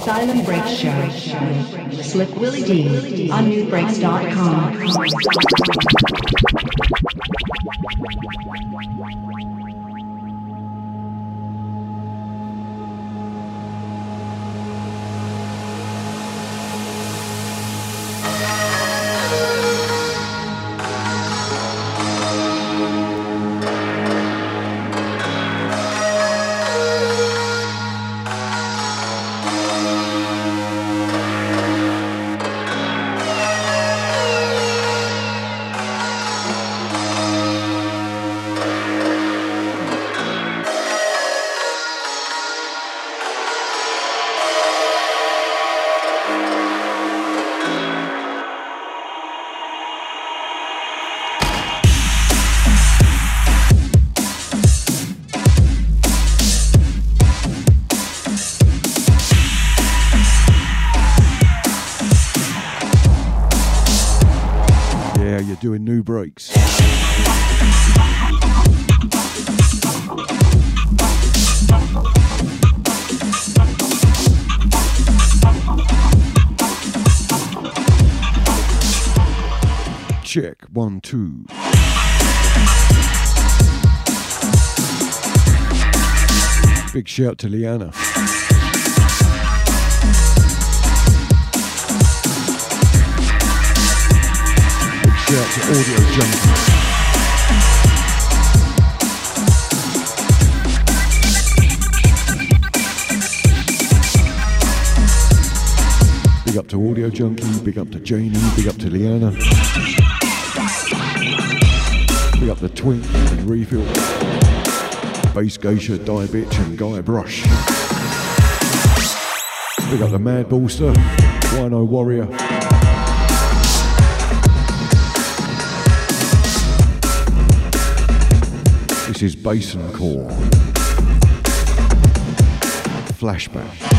Asylum Break Show. SlickWillyDee on nubreaks.com. shout to Liana. shout to Audio Junkie. Big up to Audio Junkie, big up to Janie, big up to Liana. Big up to Twink and Refill. Bass Geisha, Die Bitch and Guy Brush. Big up the Mad Ballster, Wino Warrior. This is Bassencore. Flashback.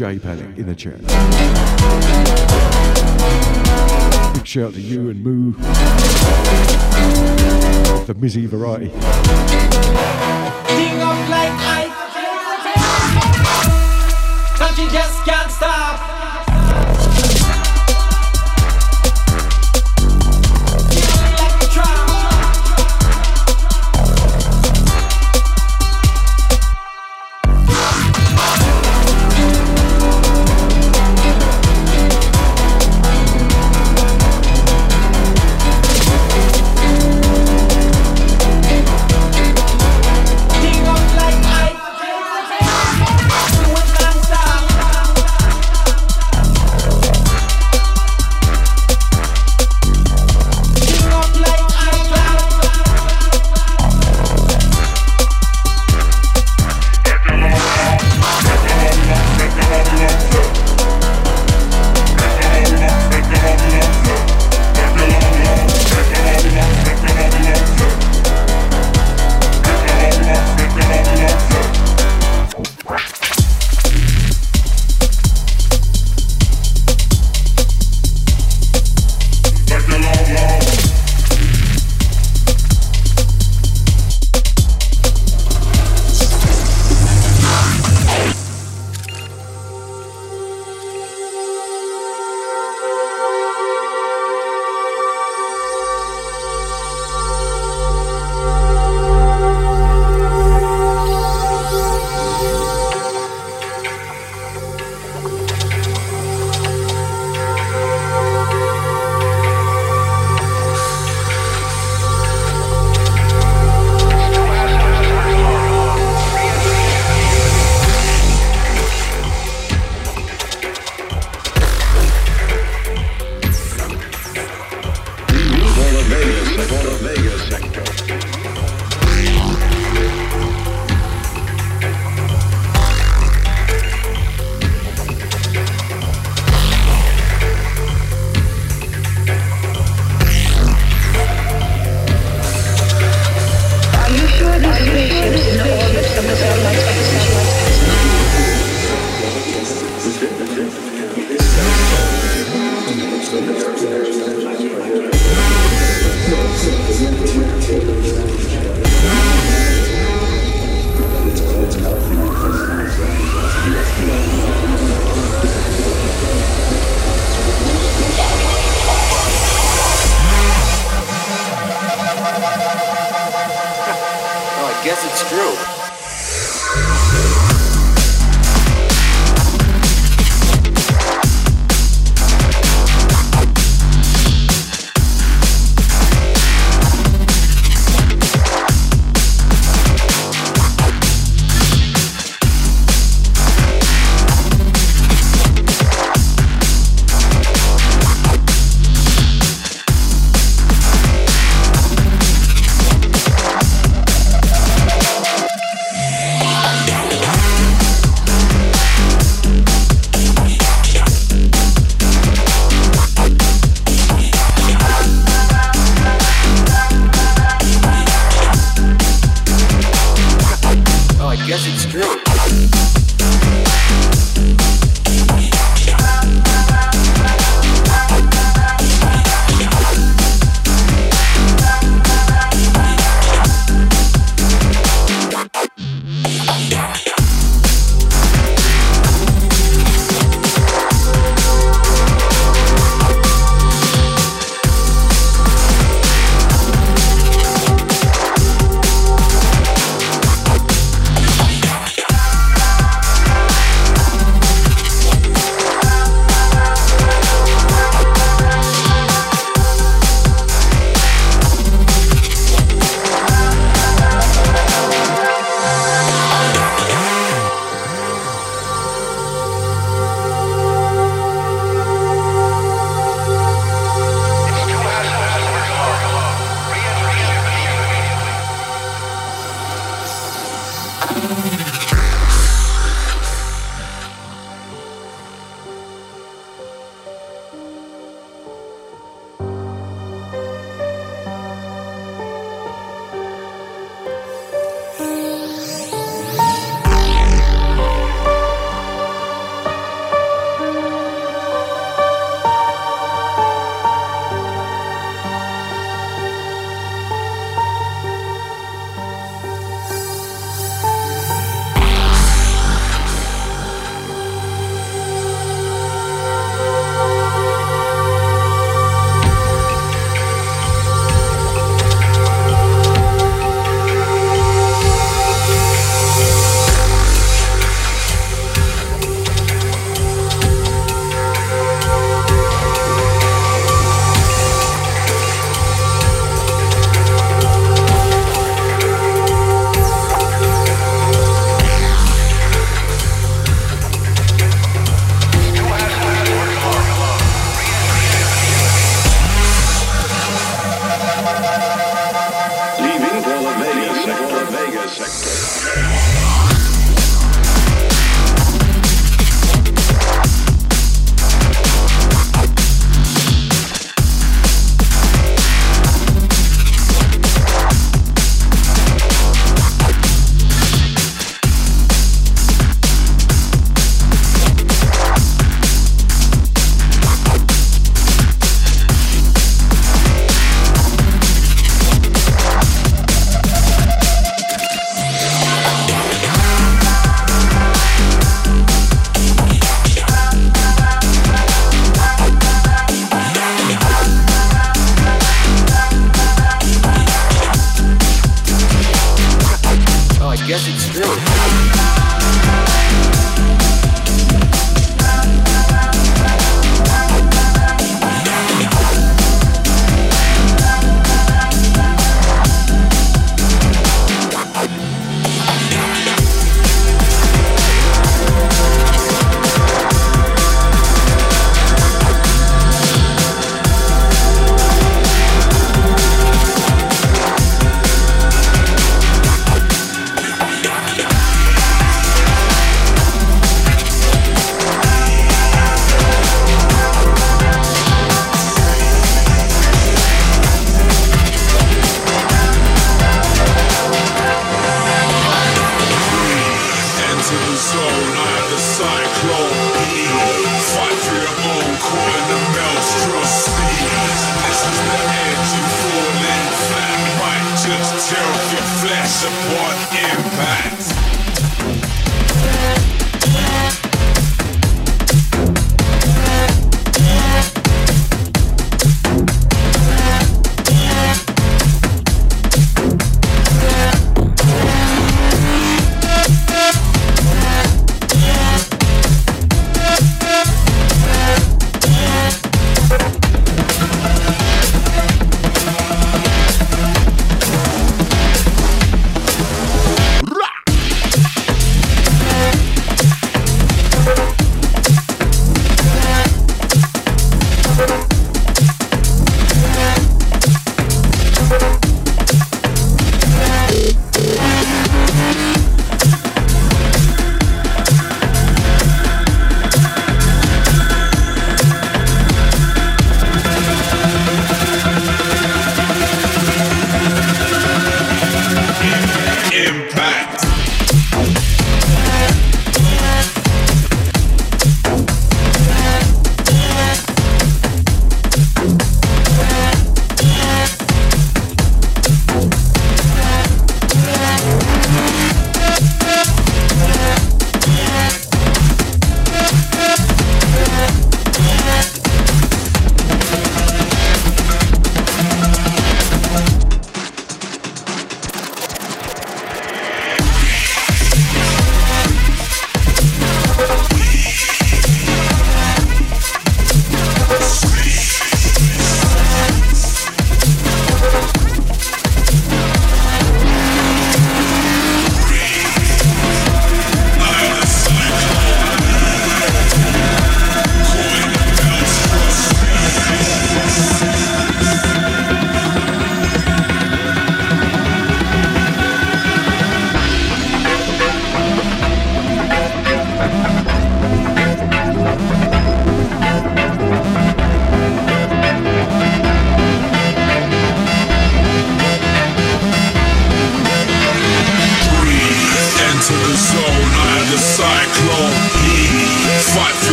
J Panic in the chat. Big shout to you and Moo, the Mizzy variety. I.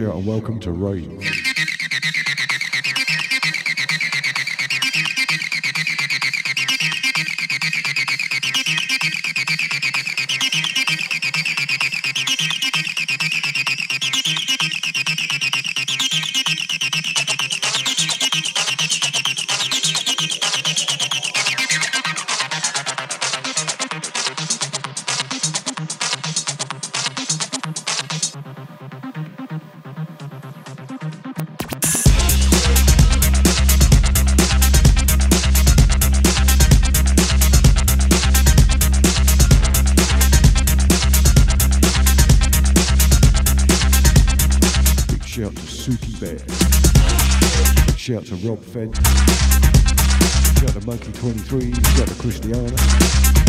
And welcome to Rain. Shout to Rob Fent. Shout to Monkey 23. Shout to Christiana.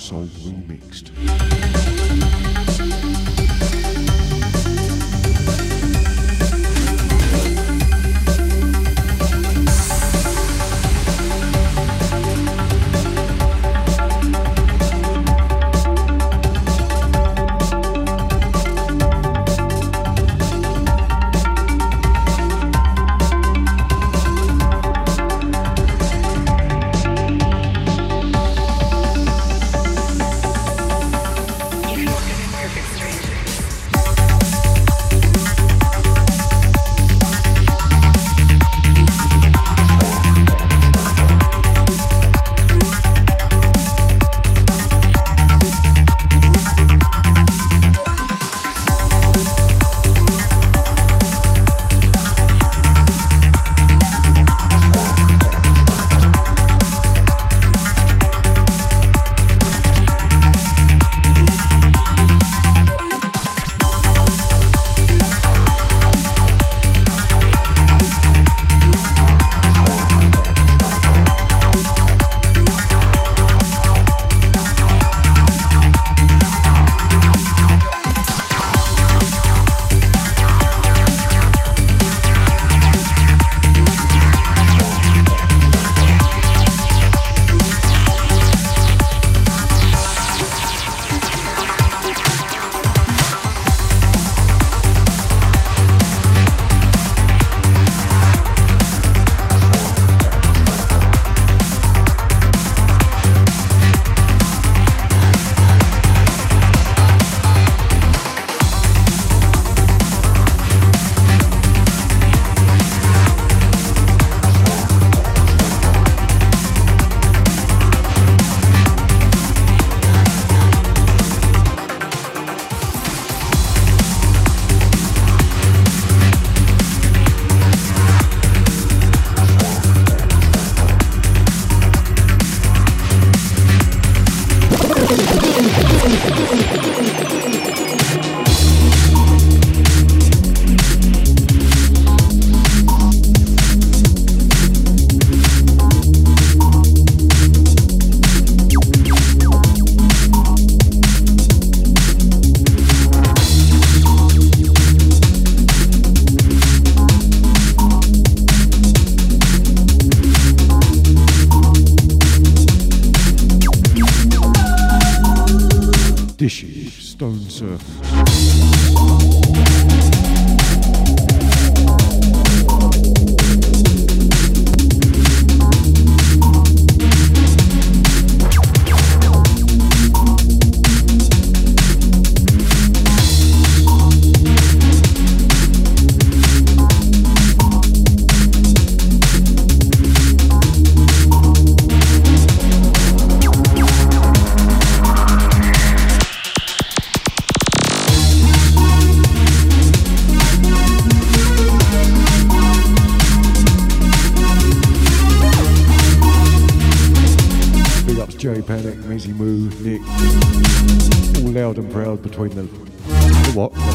soul blue mixed.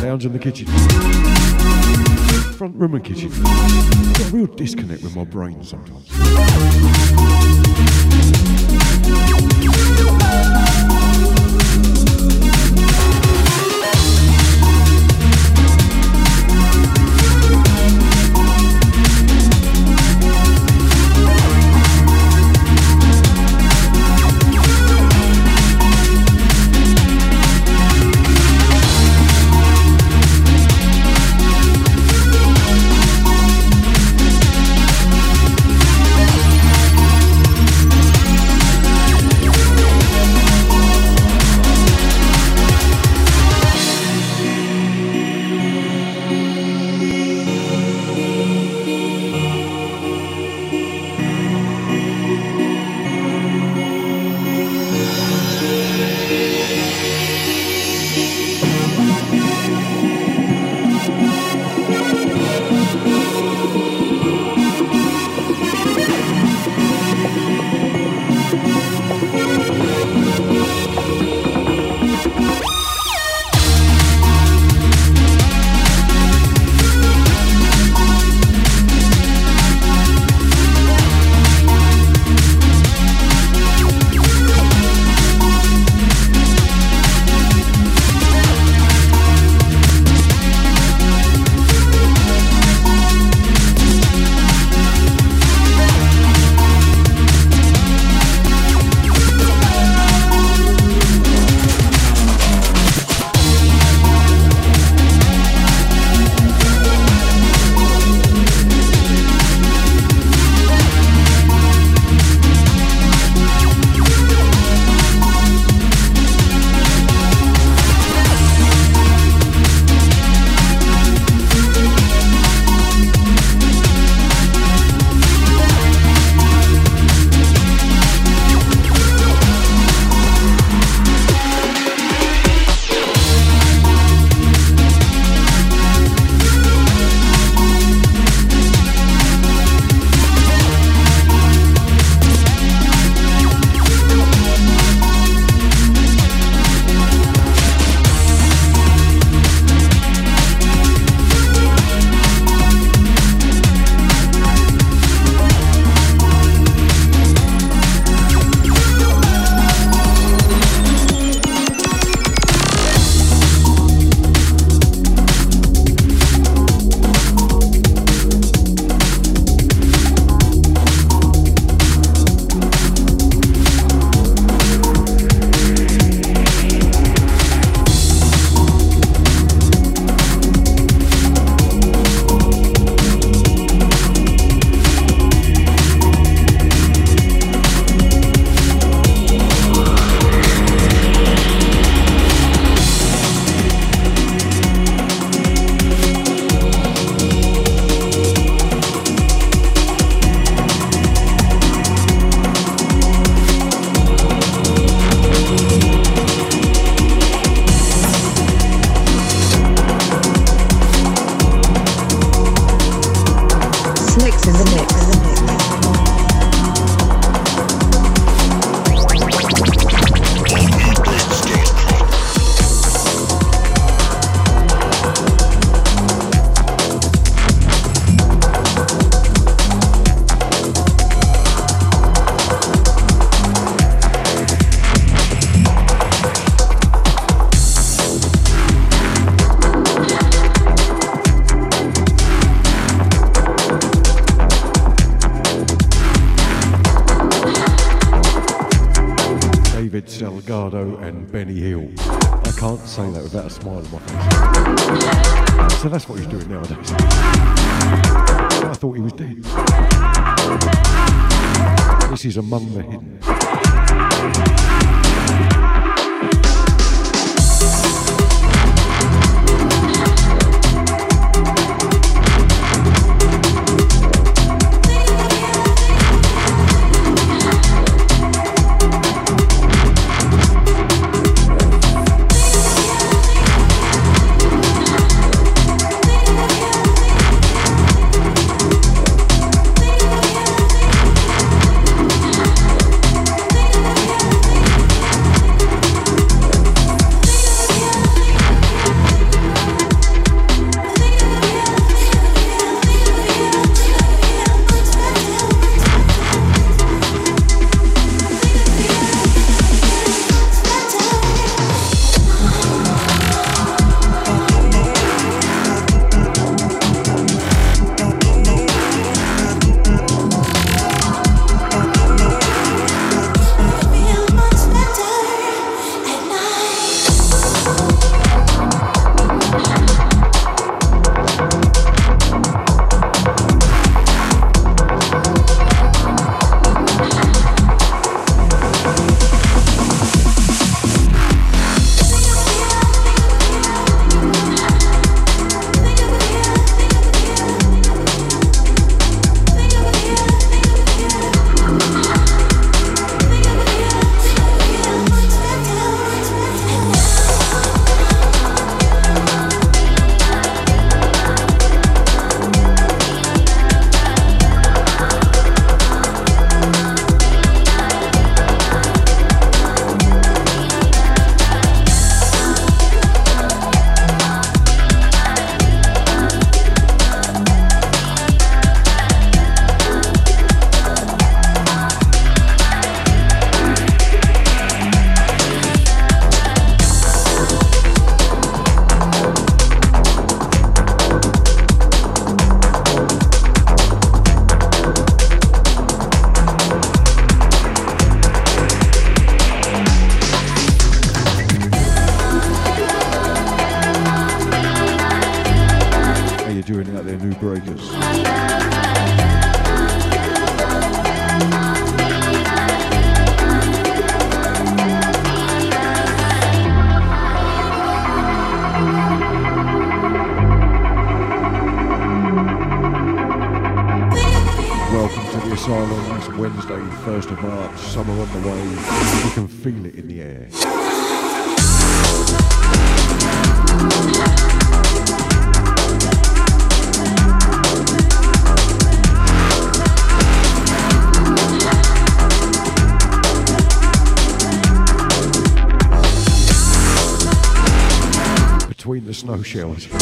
lounge and the kitchen. Front room and kitchen. Got a real disconnect with my brain sometimes. And Benny Hill. I can't say that without a smile on my face. So that's what he's doing nowadays. I thought he was dead. This is Among the Hidden. challenge.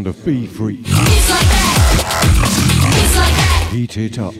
Sound of B-Phreak. Heat it up.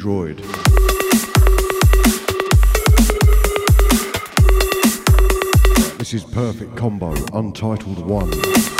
droid. This is Perfect Kombo, Untitled 1.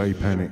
Panic.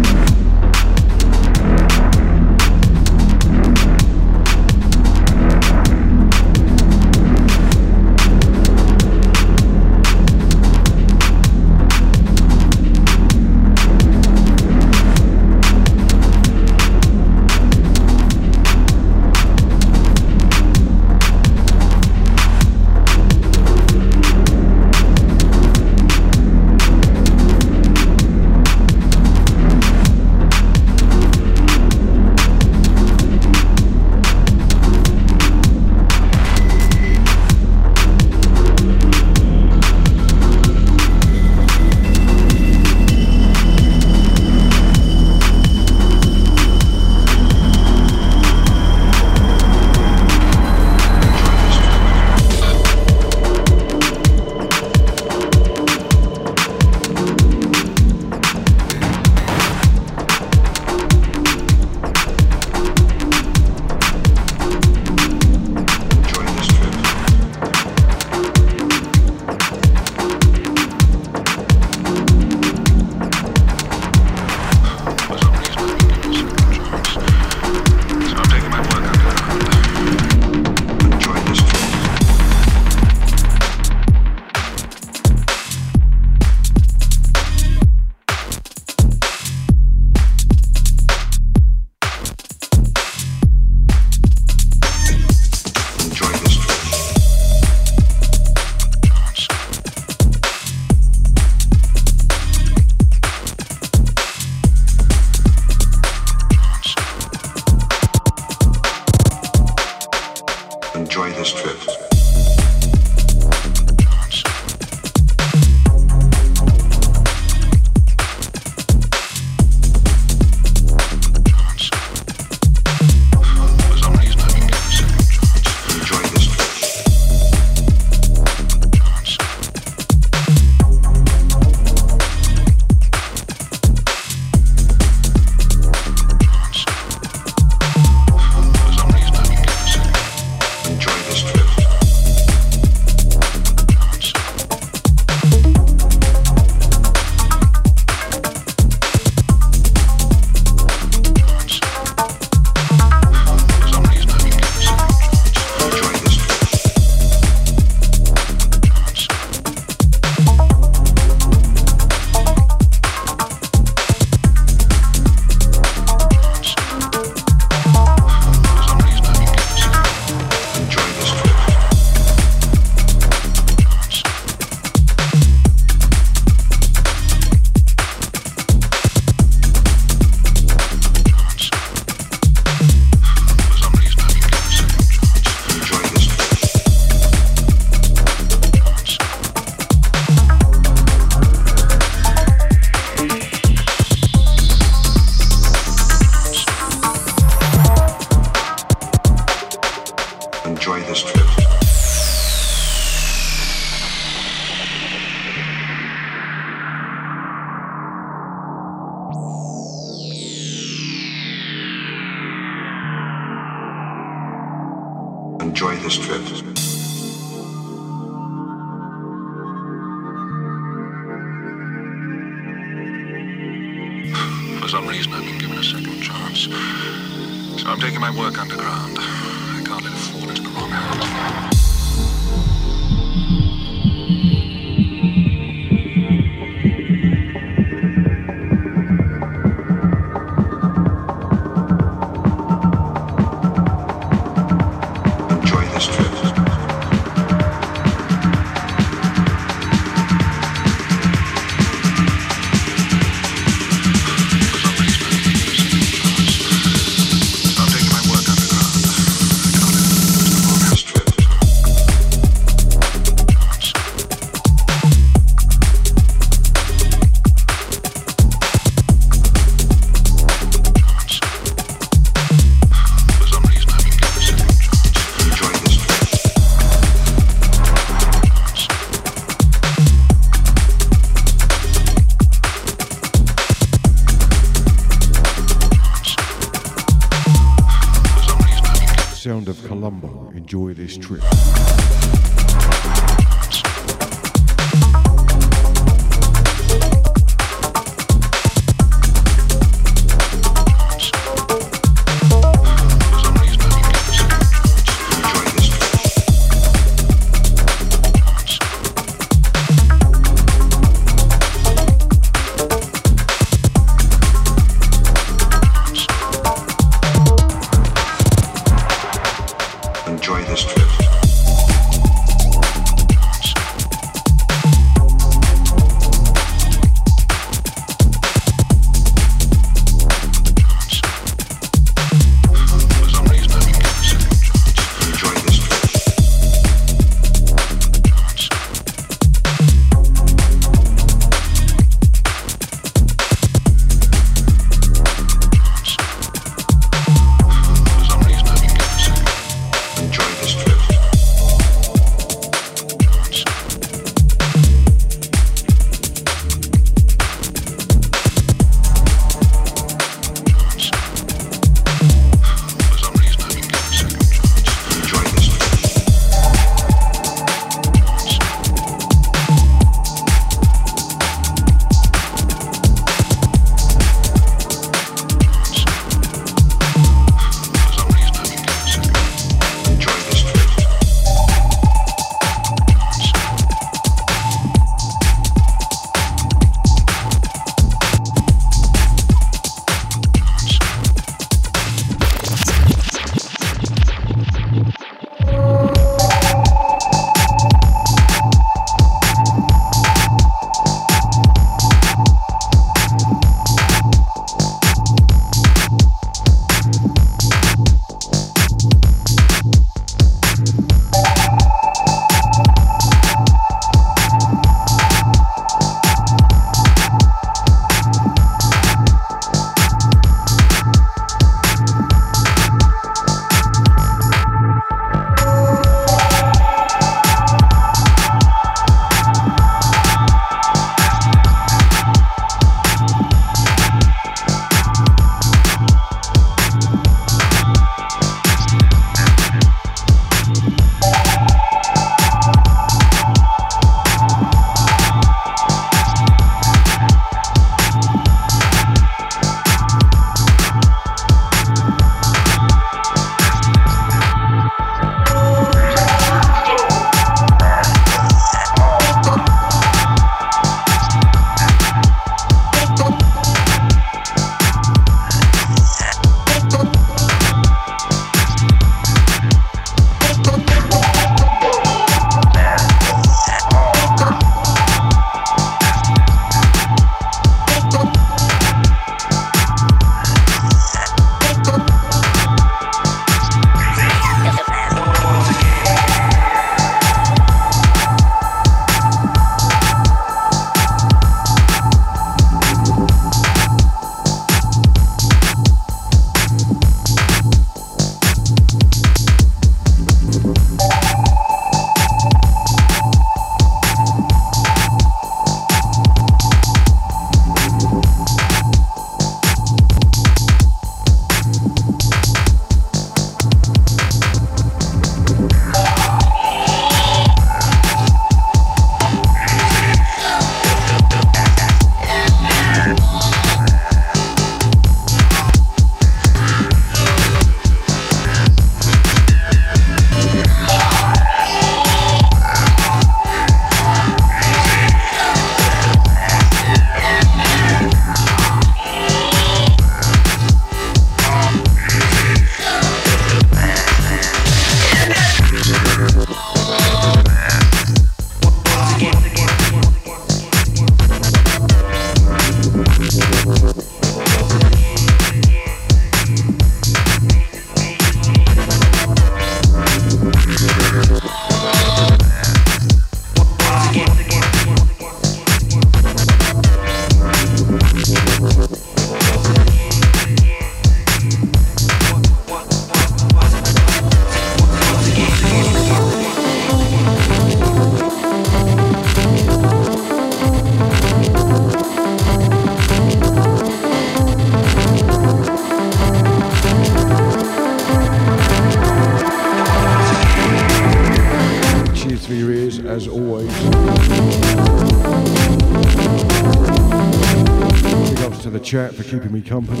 Keeping me company.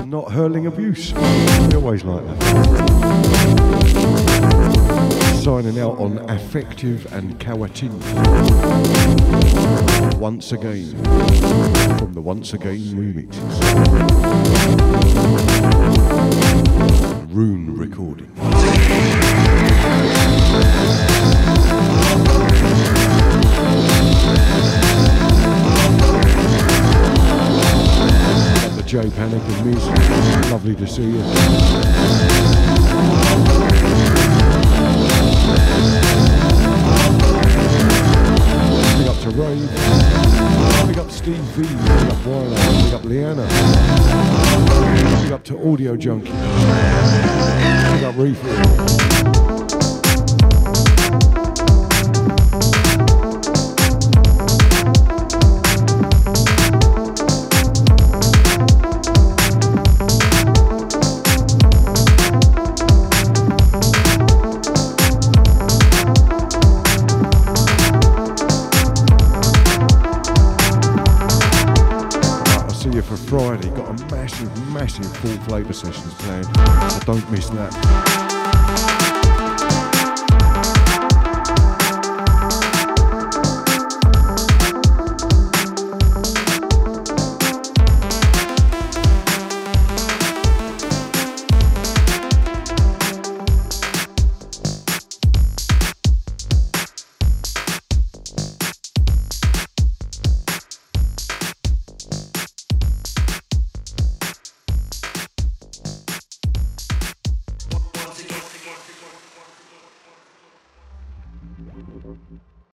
And not hurling abuse. We always like that. Signing out on Affective and Kawatin. Once again. From the Once Again remixes. Rune recording. Junkie. Big up Reefer.